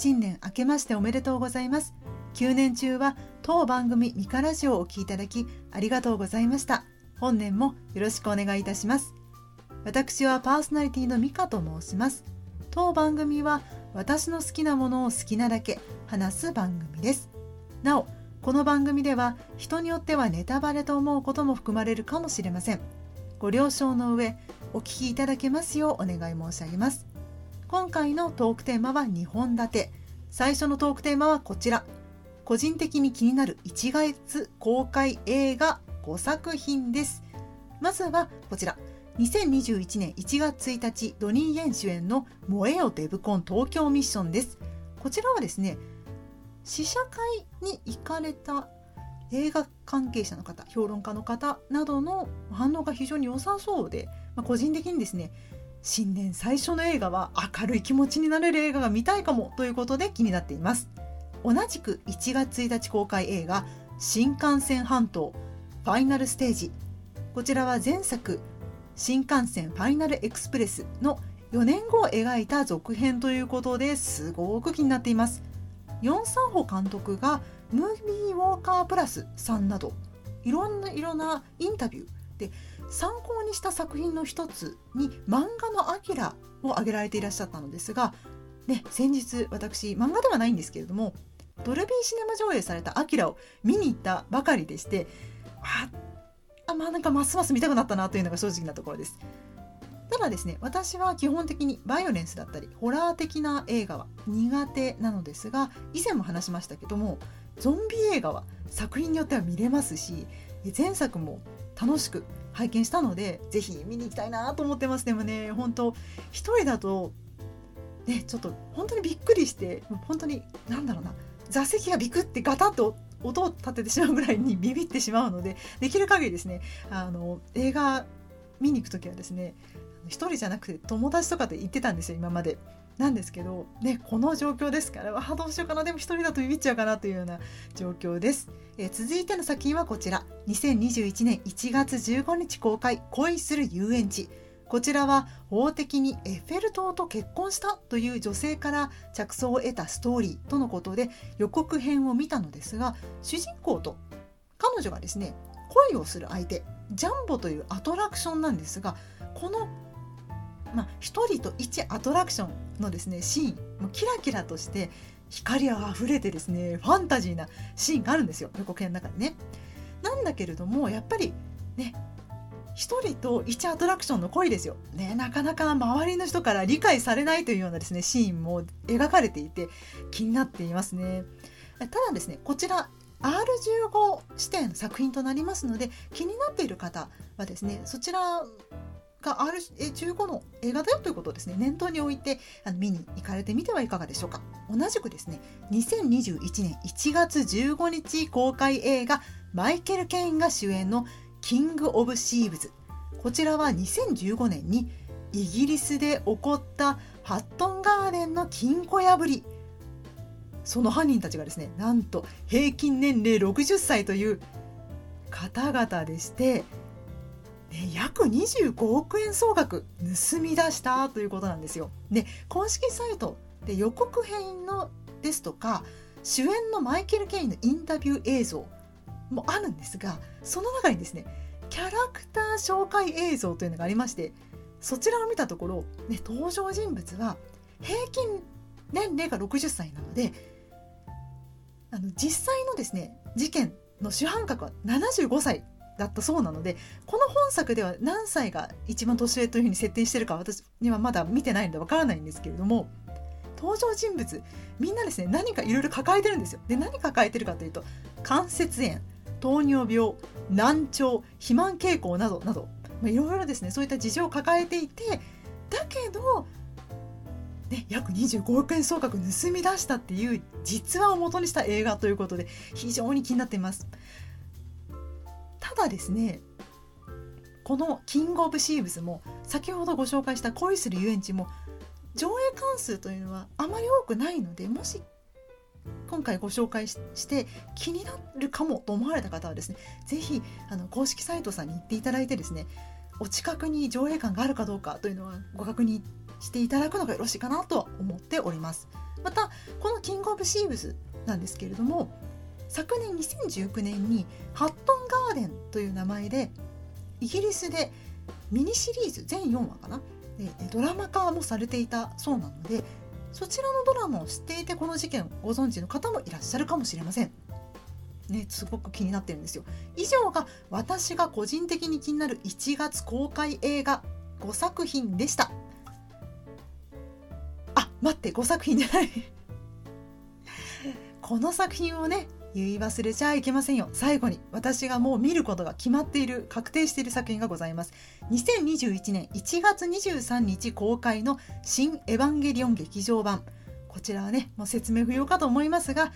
新年明けましておめでとうございます。9年中は当番組ミカラジオをお聴きいただきありがとうございました。本年もよろしくお願いいたします。私はパーソナリティのミカと申します。当番組は私の好きなものを好きなだけ話す番組です。なおこの番組では人によってはネタバレと思うことも含まれるかもしれません。ご了承の上お聞きいただけますようお願い申し上げます。今回のトークテーマは2本立て。最初のトークテーマはこちら。個人的に気になる1月公開映画5作品です。まずはこちら。2021年1月1日ドニー・イエン主演の「燃えよデブコン東京ミッション」です。こちらはですね試写会に行かれた映画関係者の方評論家の方などの反応が非常に良さそうで、まあ、個人的にですね新年最初の映画は明るい気持ちになれる映画が見たいかもということで気になっています。同じく1月1日公開映画新幹線半島ファイナルステージ。こちらは前作新幹線ファイナルエクスプレスの4年後を描いた続編ということですごく気になっています。ヨン・サンホ監督がムービーウォーカープラスさんなどいろんないろんなインタビューで参考にした作品の一つに漫画の「アキラ」を挙げられていらっしゃったのですが、ね、先日私漫画ではないんですけれどもドルビーシネマ上映された「アキラ」を見に行ったばかりでしてああまあなんかますます見たくなったなというのが正直なところです。ただですね私は基本的にバイオレンスだったりホラー的な映画は苦手なのですが以前も話しましたけどもゾンビ映画は作品によっては見れますし前作も楽しく拝見したのでぜひ見に行きたいなと思ってますでもね本当一人だとねちょっと本当にびっくりして本当に何だろうな座席がビクってガタッと音を立ててしまうぐらいに ビビってしまうのでできる限りですねあの映画見に行く時はですね一人じゃなくて友達とかで行ってたんですよ今まで。なんですけど、ね、この状況ですからあどうしようかなでも一人だとビビっちゃうかなというような状況です、え、続いての作品はこちら。2021年1月15日公開恋する遊園地。こちらは法的にエッフェル塔と結婚したという女性から着想を得たストーリーとのことで予告編を見たのですが主人公と彼女がですね恋をする相手ジャンボというアトラクションなんですがこのまあ、1人と1アトラクションのですねシーンもキラキラとして光あふれてですねファンタジーなシーンがあるんですよ予告編の中にね。なんだけれどもやっぱりね1人と1アトラクションの恋ですよ、ね、なかなか周りの人から理解されないというようなですねシーンも描かれていて気になっていますね。ただですねこちら R15 視点の作品となりますので気になっている方はですねそちらが R15 の映画だよということをですね。念頭に置いてあの見に行かれてみてはいかがでしょうか。同じくですね2021年1月15日公開映画マイケル・ケインが主演の「キング・オブ・シーブズ」こちらは2015年にイギリスで起こったハットンガーデンの金庫破り。その犯人たちがですねなんと平均年齢60歳という方々でしてね、約25億円総額盗み出したということなんですよ。で公式サイトで予告編のですとか主演のマイケル・ケインのインタビュー映像もあるんですがその中にですねキャラクター紹介映像というのがありましてそちらを見たところ、ね、登場人物は平均年齢が60歳なのであの実際のですね事件の主犯格は75歳だったそうなのでこの本作では何歳が一番年上というふうに設定してるか私にはまだ見てないのでわからないんですけれども登場人物みんなですね何かいろいろ抱えてるんですよ。で何抱えてるかというと関節炎糖尿病難聴肥満傾向などなどいろいろですねそういった事情を抱えていてだけどね、約25億円総額盗み出したっていう実話を元にした映画ということで非常に気になっています。ただですねこの「キング・オブ・シーブズ」も先ほどご紹介した「恋する遊園地」も上映関数というのはあまり多くないのでもし今回ご紹介して気になるかもと思われた方はですね是非あの公式サイトさんに行っていただいてですねお近くに上映館があるかどうかというのはご確認していただくのがよろしいかなと思っております。またこのキングオブシーブスなんですけれども昨年2019年にハットンガーデンという名前でイギリスでミニシリーズ全4話かな？ドラマ化もされていたそうなのでそちらのドラマを知っていてこの事件をご存知の方もいらっしゃるかもしれません。ね、すごく気になってるんですよ。以上が私が個人的に気になる1月公開映画5作品でした。あ、待って、5作品じゃないこの作品をね、言い忘れちゃいけませんよ。最後に私がもう見ることが決まっている、確定している作品がございます。2021年1月23日公開の新エヴァンゲリオン劇場版。こちらはね、もう説明不要かと思いますが、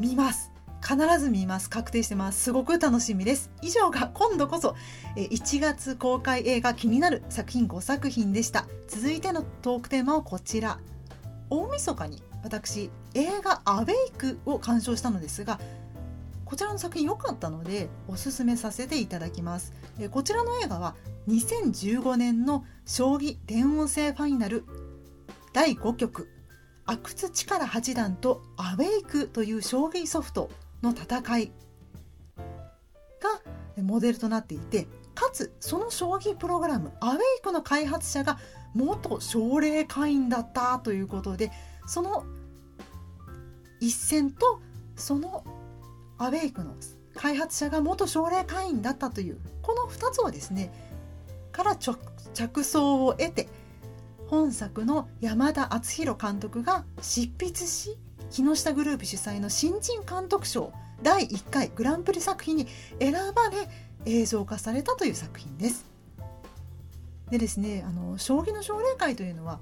見ます。必ず見ます。確定してます。すごく楽しみです。以上が今度こそ1月公開映画気になる作品5作品でした。続いてのトークテーマはこちら。大晦日に私映画「アウェイク」を鑑賞したのですがこちらの作品良かったのでおすすめさせていただきます。こちらの映画は2015年の将棋電音性ファイナル第5局阿久津力八段とアウェイクという将棋ソフトの戦いがモデルとなっていてかつその将棋プログラムアウェイクの開発者が元奨励会員だったということでその一戦とそのアウェイクの開発者が元奨励会員だったというこの2つをですねから着想を得て本作の山田敦弘監督が執筆し木下グループ主催の新人監督賞第1回グランプリ作品に選ばれ映像化されたという作品です。でですねあの将棋の奨励会というのは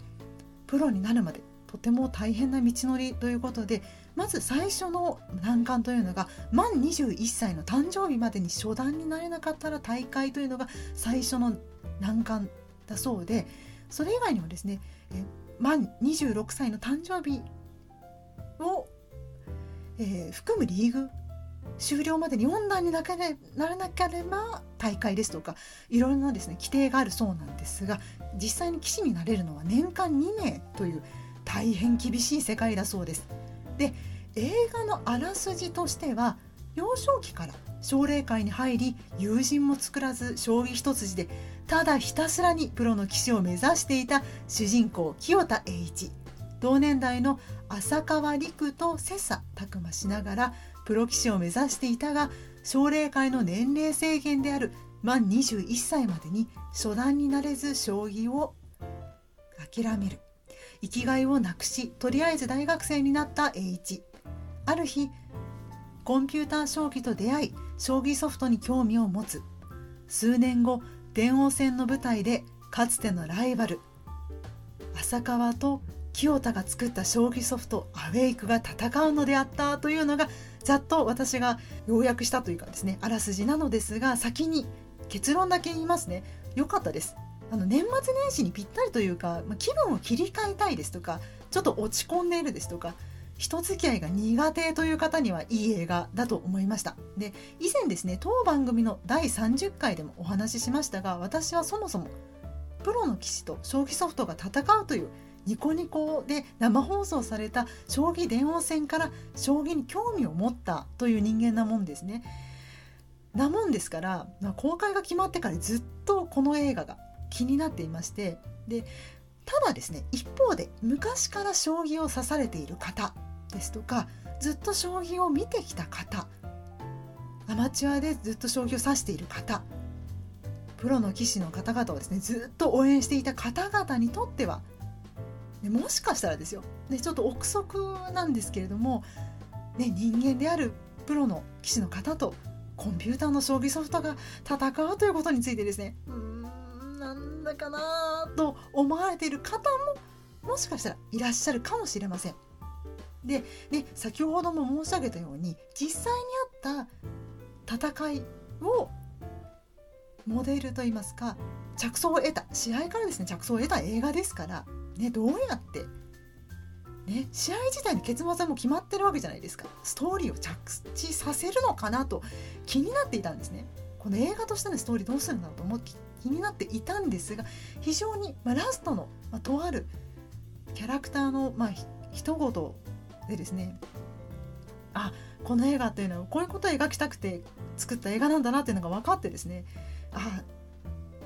プロになるまでとても大変な道のりということでまず最初の難関というのが満21歳の誕生日までに初段になれなかったら大会というのが最初の難関だそうでそれ以外にもですねえ満26歳の誕生日を、えー、含むリーグ終了までに4段にならなければ大会ですとかいろいろなですね規定があるそうなんですが実際に棋士になれるのは年間2名という大変厳しい世界だそうです。で映画のあらすじとしては幼少期から奨励会に入り友人も作らず将棋一筋でただひたすらにプロの棋士を目指していた主人公清田栄一。同年代の浅川陸と切磋琢磨しながらプロ棋士を目指していたが奨励会の年齢制限である満21歳までに初段になれず将棋を諦める。生きがいをなくしとりあえず大学生になった栄一。ある日コンピューター将棋と出会い将棋ソフトに興味を持つ。数年後電王戦の舞台でかつてのライバル浅川と清田が作った将棋ソフトアウェイクが戦うのであったというのがざっと私が要約したというかですねあらすじなのですが先に結論だけ言いますね。良かったです。あの年末年始にぴったりというか、まあ、気分を切り替えたいですとかちょっと落ち込んでいるですとか人付き合いが苦手という方にはいい映画だと思いましたで以前ですね当番組の第30回でもお話ししましたが私はそもそもプロの棋士と将棋ソフトが戦うというニコニコで生放送された将棋電王戦から将棋に興味を持ったという人間なもんですね。なもんですから、まあ、公開が決まってからずっとこの映画が気になっていましてでただですね一方で昔から将棋を指されている方ですとかずっと将棋を見てきた方アマチュアでずっと将棋を指している方プロの棋士の方々をですねずっと応援していた方々にとっては、ね、もしかしたらですよ、ね、ちょっと憶測なんですけれども、ね、人間であるプロの棋士の方とコンピューターの将棋ソフトが戦うということについてですねだかなと思われている方ももしかしたらいらっしゃるかもしれません。で、ね、先ほども申し上げたように実際にあった戦いをモデルといいますか着想を得た試合からですね着想を得た映画ですから、ね、どうやって、ね、試合自体の結末はもう決まってるわけじゃないですかストーリーを着地させるのかなと気になっていたんですね。この映画としてのストーリーどうするんだろうと思って気になっていたんですが非常に、まあ、ラストの、まあ、とあるキャラクターの、まあ、一言でですねあこの映画っていうのはこういうことを描きたくて作った映画なんだなっていうのが分かってですねあ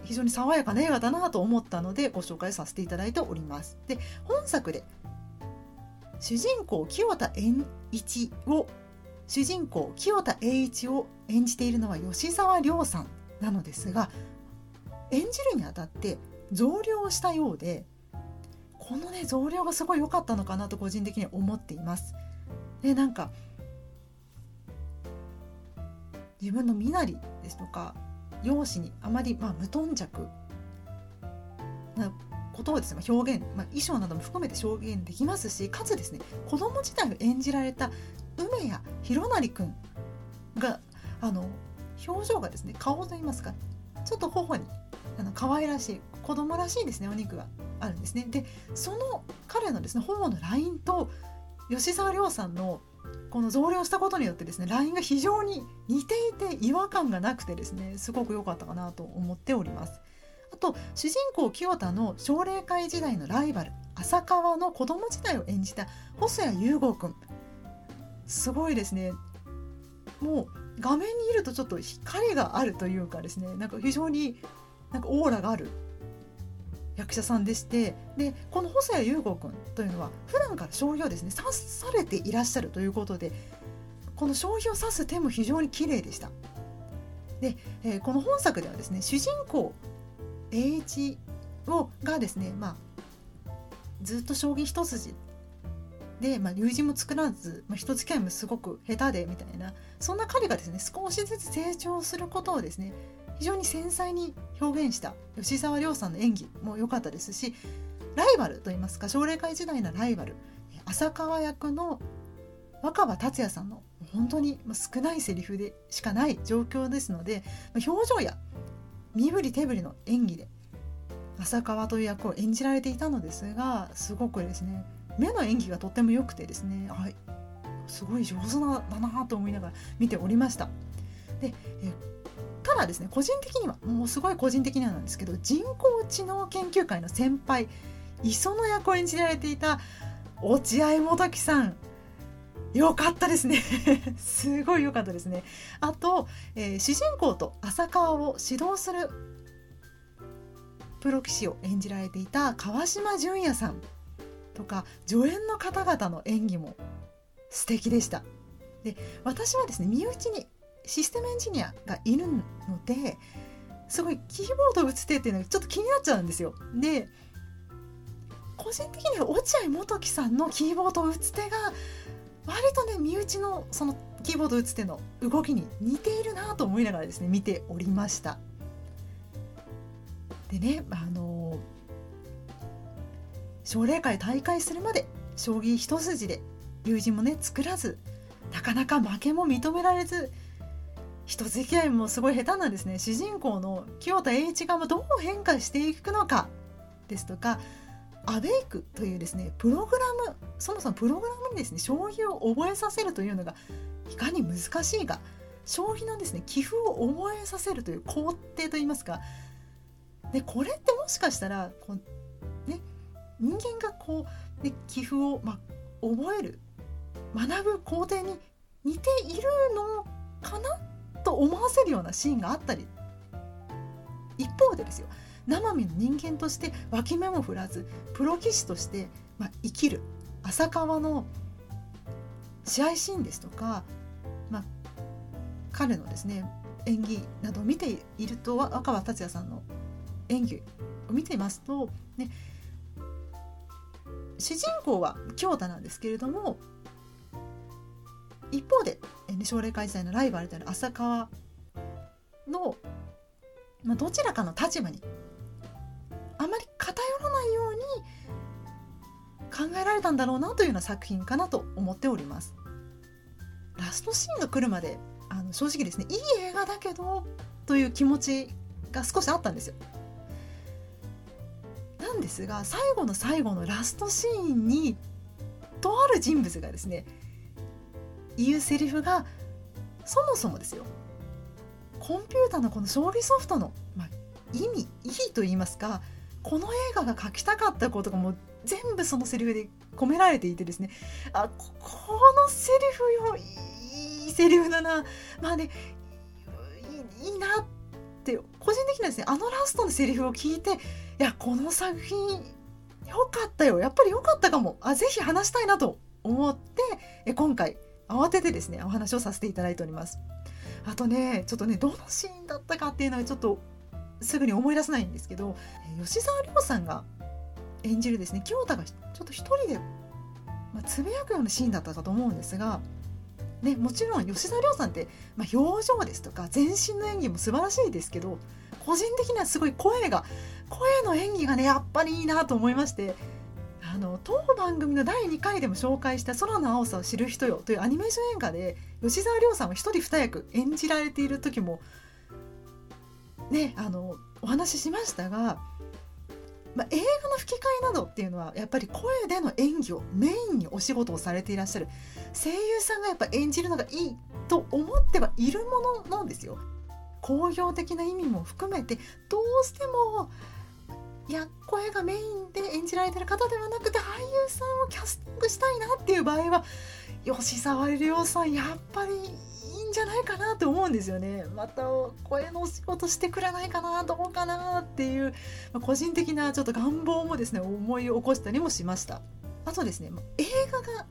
非常に爽やかな映画だなと思ったのでご紹介させていただいております。で本作で主人公清田栄一を主人公清田栄一を演じているのは吉沢亮さんなのですが演じるにあたって増量したようでこのね増量がすごい良かったのかなと個人的に思っています。でなんか自分の身なりですとか容姿にあまり、まあ、無頓着なことをですね表現、まあ、衣装なども含めて表現できますしかつですね子供時代を演じられた梅谷弘成君があの表情がですね顔といいますかちょっと頬にあの可愛らしい子供らしいですねお肉があるんですね。でその彼のですね頬のラインと吉沢亮さんのこの増量したことによってですね LINE が非常に似ていて違和感がなくてですねすごく良かったかなと思っております。あと主人公清田の奨励会時代のライバル浅川の子供時代を演じた細谷優吾くん。すごいですね。もう画面にいるとちょっと光があるというかですね。なんか非常になんかオーラがある役者さんでして。でこの細谷優吾君というのは普段から将棋をですね。指されていらっしゃるということでこの将棋を指す手も非常に綺麗でした。で、えー、この本作ではですね主人公栄一をがですね、まあ、ずっと将棋一筋で、まあ、友人も作らず、まあ、人付き合いもすごく下手でみたいなそんな彼がですね少しずつ成長することをですね非常に繊細に表現した吉沢亮さんの演技も良かったですしライバルといいますか奨励会時代のライバル浅川役の若葉達也さんの本当に少ないセリフでしかない状況ですので表情や身振り手振りの演技で浅川という役を演じられていたのですがすごくですね目の演技がとても良くてですねはいすごい上手なだなと思いながら見ておりました。でえただですね個人的にはもうすごい個人的にはなんですけど人工知能研究会の先輩磯野役を演じられていた落合元樹さんよかったですね。すごい良かったですね。あと、えー、主人公と浅川を指導するプロ棋士を演じられていた川島純也さん。とか助演の方々の演技も素敵でしたで私はですね身内にシステムエンジニアがいるのですごいキーボード打つ手っていうのがちょっと気になっちゃうんですよ。で個人的には落合元樹さんのキーボードを打つ手が割とね身内のそのキーボード打つ手の動きに似ているなと思いながらですね見ておりました。でねあの奨励会大会するまで将棋一筋で友人もね作らずなかなか負けも認められず人付き合いもすごい下手なんですね。主人公の清田栄一がどう変化していくのかですとかアベイクというですねプログラムそもそもプログラムにですね将棋を覚えさせるというのがいかに難しいが将棋のですね棋譜を覚えさせるという工程といいますかでこれってもしかしたらこう、人間がこう、ね、棋譜を、まあ覚える学ぶ工程に似ているのかなと思わせるようなシーンがあったり。一方でですよ生身の人間として脇目も振らずプロ棋士として、まあ、生きる浅川の試合シーンですとか、まあ、彼のですね演技などを見ていると若葉達也さんの演技を見ていますと、ね、主人公は京太なんですけれども一方で奨励会時代のライバルである浅川の、まあ、どちらかの立場にあまり偏らないように考えられたんだろうなというような作品かなと思っております。ラストシーンが来るまであの正直ですねいい映画だけどという気持ちが少しあったんですよ。んですが最後の最後のラストシーンにとある人物がですね言うセリフがそもそもですよ。コンピューターのこの将棋ソフトの、まあ、意味意義と言いますかこの映画が描きたかったことがもう全部そのセリフで込められていてですね。あこのセリフよいいセリフだな。まあねいいなって個人的にはですねあのラストのセリフを聞いていやこの作品よかったよ。やっぱりよかったかも。あぜひ話したいなと思ってえ今回慌ててですねお話をさせていただいております。あとねちょっとねどのシーンだったかっていうのはちょっとすぐに思い出せないんですけど吉沢亮さんが演じるですね清田がちょっと一人で、まあ、つぶやくようなシーンだったかと思うんですがね、もちろん吉田亮さんって、まあ、表情ですとか全身の演技も素晴らしいですけど個人的にはすごい声が声の演技がねやっぱりいいなと思いましてあの当番組の第2回でも紹介した「空の青さを知る人よ」というアニメーション映画で吉沢亮さんは一人二役演じられている時もねあのお話ししましたが、まあ、映画の吹き替えなどっていうのはやっぱり声での演技をメインにお仕事をされていらっしゃる声優さんがやっぱ演じるのがいいと思ってはいるものなんですよ。工業的な意味も含めてどうしてもいや声がメインで演じられてる方ではなくて俳優さんをキャスティングしたいなっていう場合は吉沢亮さんやっぱりいいんじゃないかなって思うんですよね。また声のお仕事してくれないかなどうかなっていう、まあ、個人的なちょっと願望もですね思い起こしたりもしました。あとですね映画が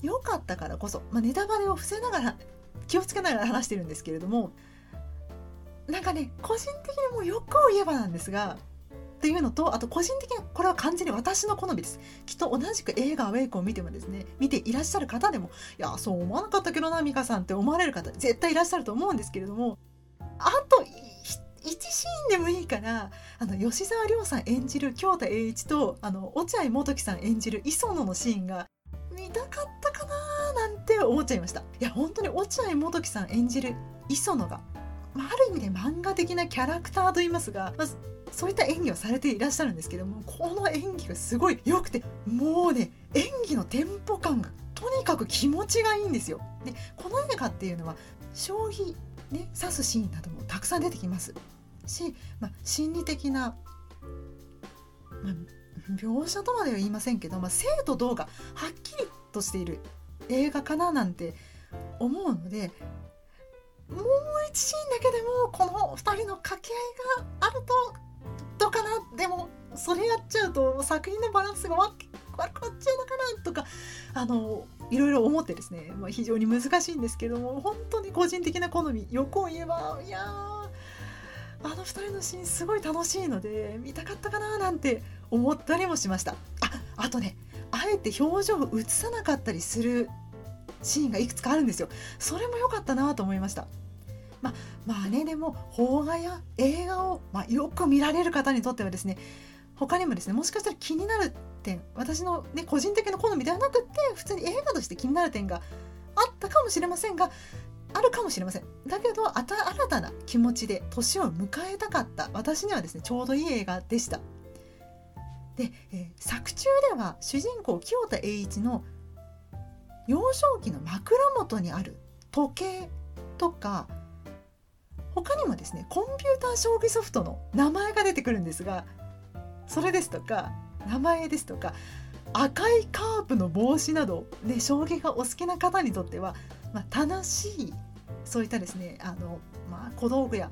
良かったからこそ、まあ、ネタバレを伏せながら気をつけながら話してるんですけれどもなんかね個人的にも欲を言えばなんですがっていうのとあと個人的にこれは完全に私の好みです。きっと同じく映画「アウェイク」を見てもですね見ていらっしゃる方でもいやそう思わなかったけどな美香さんって思われる方絶対いらっしゃると思うんですけれどもあと1シーンでもいいからあの吉沢亮さん演じる京太栄一とあの落合元樹さん演じる磯野のシーンが見たかったかななんて思っちゃいました。いや本当に落合元樹さん演じる磯野が、まあ、ある意味で漫画的なキャラクターといいますが、まあ、そういった演技をされていらっしゃるんですけどもこの演技がすごい良くてもうね演技のテンポ感がとにかく気持ちがいいんですよ。でこの映画っていうのは将棋ね指すシーンなどもたくさん出てきますし、まあ、心理的な、まあ、描写とまでは言いませんけど、まあ、生と動がはっきりとしている映画かななんて思うのでもう一シーンだけでもこの2人の掛け合いがあるとどうかなでもそれやっちゃうと作品のバランスが悪くなっちゃうのかなとかあのいろいろ思ってですね、まあ、非常に難しいんですけども本当に個人的な好み欲を言えばいやあの2人のシーンすごい楽しいので見たかったかななんて思ったりもしました。ああとねあえて表情を映さなかったりするシーンがいくつかあるんですよ。それも良かったなと思いました。まあ、まあねでも邦画や映画を、まあ、よく見られる方にとってはですね他にもですねもしかしたら気になる点私の、ね、個人的な好みではなくて普通に映画として気になる点があったかもしれませんがあるかもしれません。だけど新たな気持ちで年を迎えたかった私にはですねちょうどいい映画でした。で、えー、作中では主人公清田栄一の幼少期の枕元にある時計とか他にもですねコンピューター将棋ソフトの名前が出てくるんですがそれですとか名前ですとか赤いカープの帽子など、ね、将棋がお好きな方にとっては、まあ、楽しいそういったですねあの、まあ、小道具や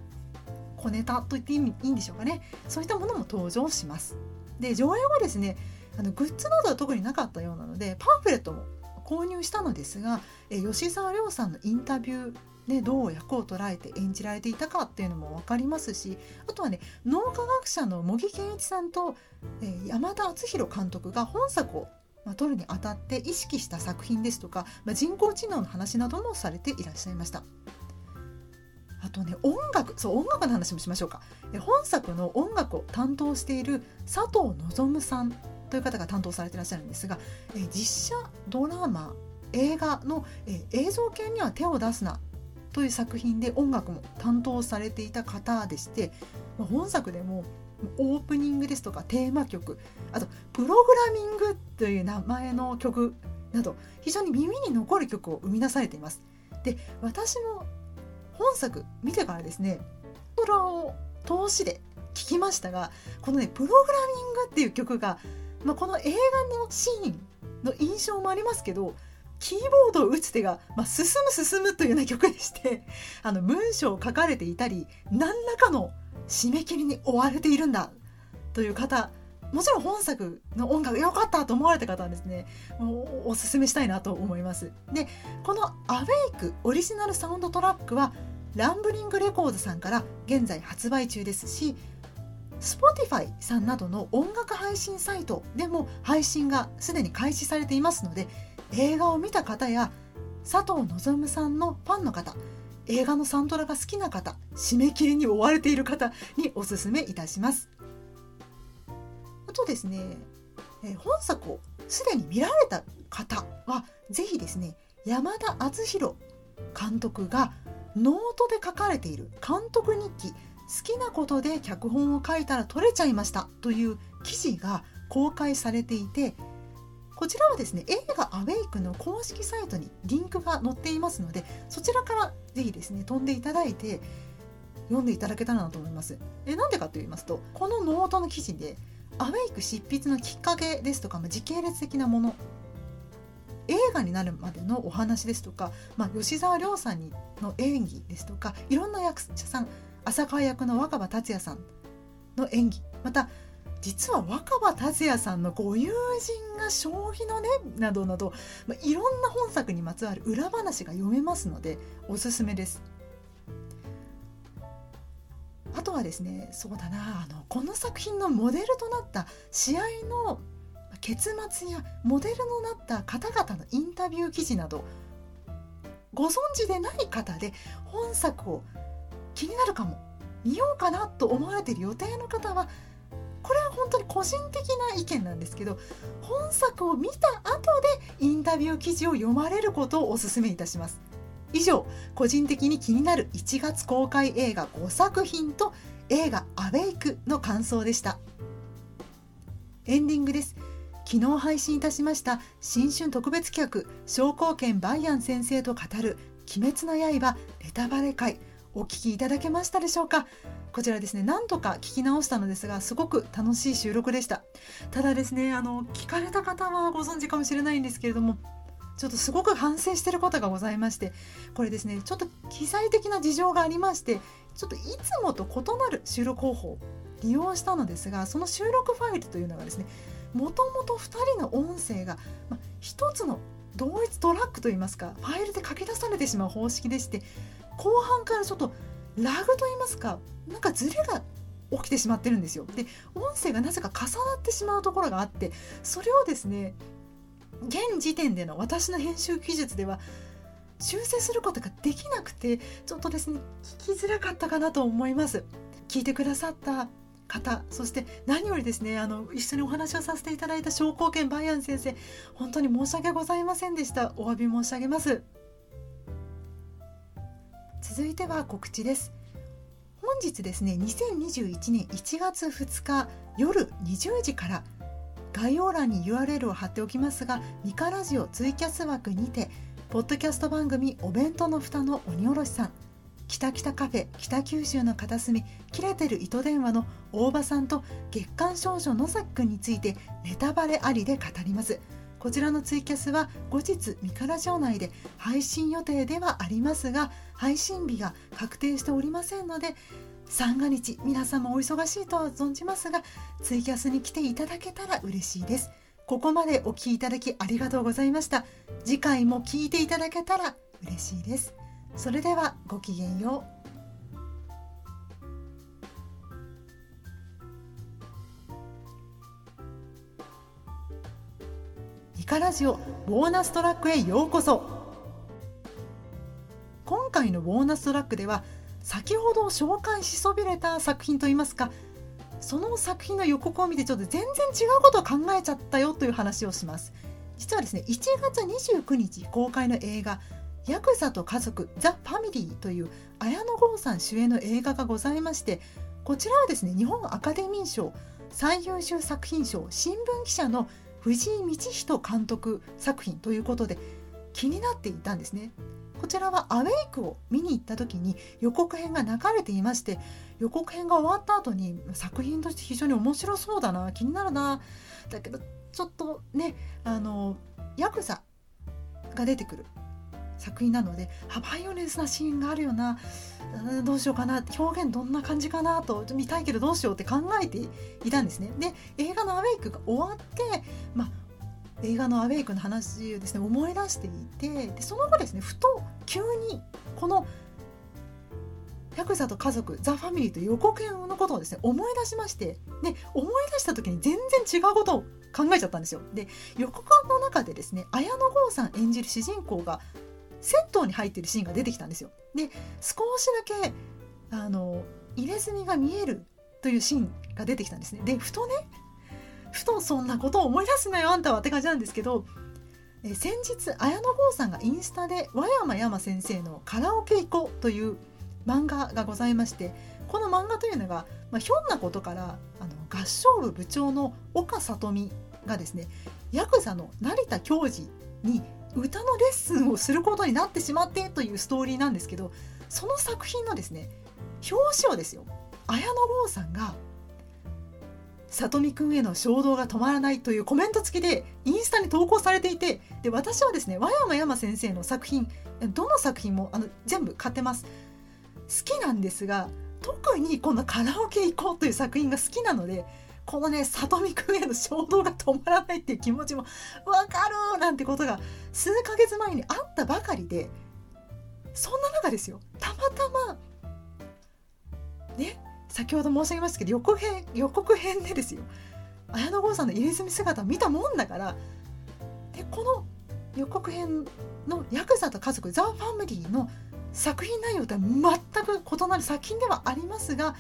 小ネタと言っていいんでしょうかねそういったものも登場します。で上映後ですねあのグッズなどは特になかったようなのでパンフレットも購入したのですがえ吉沢亮さんのインタビューね、どう役を捉えて演じられていたかっていうのも分かりますしあとはね脳科学者の茂木健一さんと、えー、山田敦弘監督が本作をまあ、撮るにあたって意識した作品ですとか、まあ、人工知能の話などもされていらっしゃいました。あとね音楽そう音楽の話もしましょうか本作の音楽を担当している佐藤望さんという方が担当されていらっしゃるんですが実写ドラマ映画の映像系には手を出すなという作品で音楽も担当されていた方でして本作でもオープニングですとかテーマ曲あとプログラミングという名前の曲など非常に耳に残る曲を生み出されています。で私も本作見てからですねプロを通しで聞きましたがこのね「プログラミング」っていう曲が、まあ、この映画のシーンの印象もありますけどキーボードを打つ手が、まあ、進む進むというような曲でして あの文章を書かれていたり何らかの締め切りに追われているんだという方もちろん本作の音楽良かったと思われた方はですねおすすめしたいなと思います。でこの「アウェイク」オリジナルサウンドトラックはランブリングレコードさんから現在発売中ですし Spotify さんなどの音楽配信サイトでも配信がすでに開始されていますので映画を見た方や佐藤望さんのファンの方映画のサントラが好きな方締め切りに追われている方におすすめいたします。あとですね本作をすでに見られた方は是非ですね山田篤宏監督がノートで書かれている監督日記好きなことで脚本を書いたら撮れちゃいましたという記事が公開されていてこちらはですね映画「AWAKE」の公式サイトにリンクが載っていますのでそちらから是非ですね飛んでいただいて読んでいただけたらなと思います。えなんでかと言いますとこのノートの記事でアウェイク執筆のきっかけですとか、まあ、時系列的なもの映画になるまでのお話ですとか、まあ、吉沢亮さんの演技ですとかいろんな役者さん浅川役の若葉達也さんの演技また実は若葉達也さんのご友人が将棋のねなどなど、まあ、いろんな本作にまつわる裏話が読めますのでおすすめです。あとはですねそうだなあのこの作品のモデルとなった試合の結末やモデルのなった方々のインタビュー記事などご存知でない方で本作を気になるかも見ようかなと思われている予定の方はこれは本当に個人的な意見なんですけど本作を見た後でインタビュー記事を読まれることをお勧めいたします。以上個人的に気になる1月公開映画5作品と映画「アウェイク」の感想でした。エンディングです。昨日配信いたしました新春特別企画商工研バイアン先生と語る鬼滅の刃ネタバレ会お聞きいただけましたでしょうか？こちらですね何とか聞き直したのですがすごく楽しい収録でした。ただですねあの聞かれた方はご存知かもしれないんですけれどもちょっとすごく反省してることがございましてこれですねちょっと記載的な事情がありましてちょっといつもと異なる収録方法を利用したのですがその収録ファイルというのがですねもともと2人の音声が、ま、1つの同一トラックといいますかファイルで書き出されてしまう方式でして後半からちょっとラグといいますかなんかズレが起きてしまってるんですよ。で音声がなぜか重なってしまうところがあってそれをですね現時点での私の編集技術では修正することができなくてちょっとですね聞きづらかったかなと思います。聞いてくださった方そして何よりですねあの一緒にお話をさせていただいた商工研バイアン先生本当に申し訳ございませんでしたお詫び申し上げます続いては告知です。本日ですね2021年1月2日夜20時から概要欄に URL を貼っておきますがニカラジオツイキャス枠にてポッドキャスト番組お弁当の蓋の鬼おろしさん北北カフェ北九州の片隅切れてる糸電話の大場さんと月刊少女野崎くんについてネタバレありで語ります。こちらのツイキャスは後日三原城内で配信予定ではありますが配信日が確定しておりませんので三が日皆様お忙しいとは存じますがツイキャスに来ていただけたら嬉しいです。ここまでお聴きいただきありがとうございました。次回も聞いていただけたら嬉しいです。それではごきげんよう。カラジオボーナストラックへようこそ。今回のボーナストラックでは先ほど紹介しそびれた作品といいますかその作品の予告を見てちょっと全然違うことを考えちゃったよという話をします。実はですね1月29日公開の映画ヤクザと家族ザ・ファミリーという綾野剛さん主演の映画がございましてこちらはですね日本アカデミー賞最優秀作品賞新聞記者の藤井道人監督作品ということで気になっていたんですね。こちらはアウェイクを見に行った時に予告編が流れていまして予告編が終わった後に作品として非常に面白そうだな気になるなだけどちょっとねあのヤクザが出てくる。作品なのであバイオレンスなシーンがあるよなどうしようかな表現どんな感じかなと見たいけどどうしようって考えていたんですね。で映画の「アウェイク」が終わって、まあ、映画の「アウェイク」の話をですね思い出していてでその後ですねふと急にこのヤクザと家族ザ・ファミリーと予告編のことをですね思い出しましてで思い出した時に全然違うことを考えちゃったんですよ。で予告の中でですね綾野剛さん演じる主人公が銭湯に入ってるシーンが出てきたんですよ。で少しだけあの入れ墨が見えるというシーンが出てきたんですね。でふとねふとそんなことを思い出すなよあんたはって感じなんですけどえ先日綾野剛さんがインスタで和山山先生の「カラオケ行こう」という漫画がございましてこの漫画というのが、まあ、ひょんなことからあの合唱部部長の岡里美がですねヤクザの成田教授に歌のレッスンをすることになってしまってというストーリーなんですけどその作品のですね表紙をですよ綾野剛さんが里見くんへの衝動が止まらないというコメント付きでインスタに投稿されていてで私はですね和山山先生の作品どの作品もあの全部買ってます。好きなんですが特にこのカラオケ行こうという作品が好きなのでこのね里見くんへの衝動が止まらないっていう気持ちもわかるなんてことが数ヶ月前にあったばかりでそんな中ですよ。たまたまね先ほど申し上げましたけど予告編予告編でですよ。綾野剛さんの入れ墨姿見たもんだからでこの予告編のヤクザと家族ザ・ファミリーの作品内容とは全く異なる作品ではありますが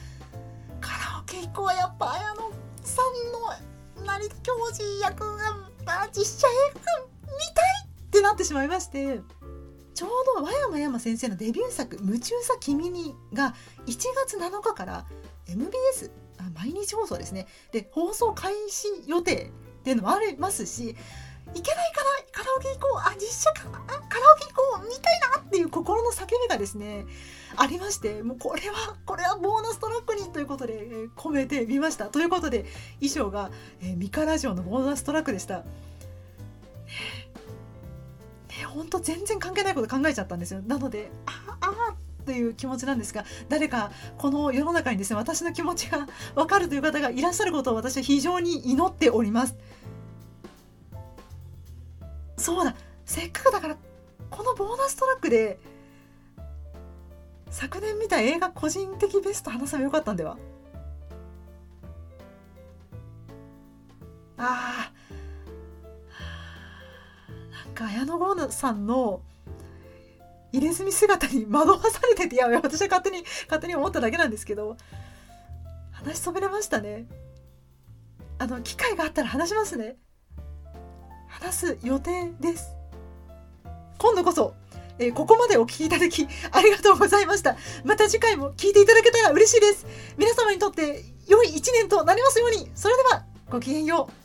カラオケ以降はやっぱ綾野さんの成田教授役が実写映画見たいってなってしまいましてちょうど和山山先生のデビュー作「夢中さ君に」が1月7日から MBS 毎日放送ですね。で放送開始予定っていうのもありますしいけないかなカラオケ行こうあ実写かカラオケ行こう見たいなっていう心の叫びがですねありましてもうこれはこれはボーナストラックにということで、えー、込めてみました。ということで衣装が、えー、ミカラジオのボーナストラックでした。ねね本当全然関係ないこと考えちゃったんですよ。なのでああという気持ちなんですが誰かこの世の中にですね私の気持ちが分かるという方がいらっしゃることを私は非常に祈っております。そうだ。せっかくだからこのボーナストラックで昨年見た映画個人的ベスト話せばよかったんではあー。なんか綾野剛さんの入れ墨姿に惑わされててい。や私は勝手に勝手に思っただけなんですけど話しそびれましたね。あの機会があったら話しますね。話す予定です。今度こそ、えー、ここまでお聞きいただきありがとうございました。また次回も聞いていただけたら嬉しいです。皆様にとって良い一年となりますように。それではごきげんよう。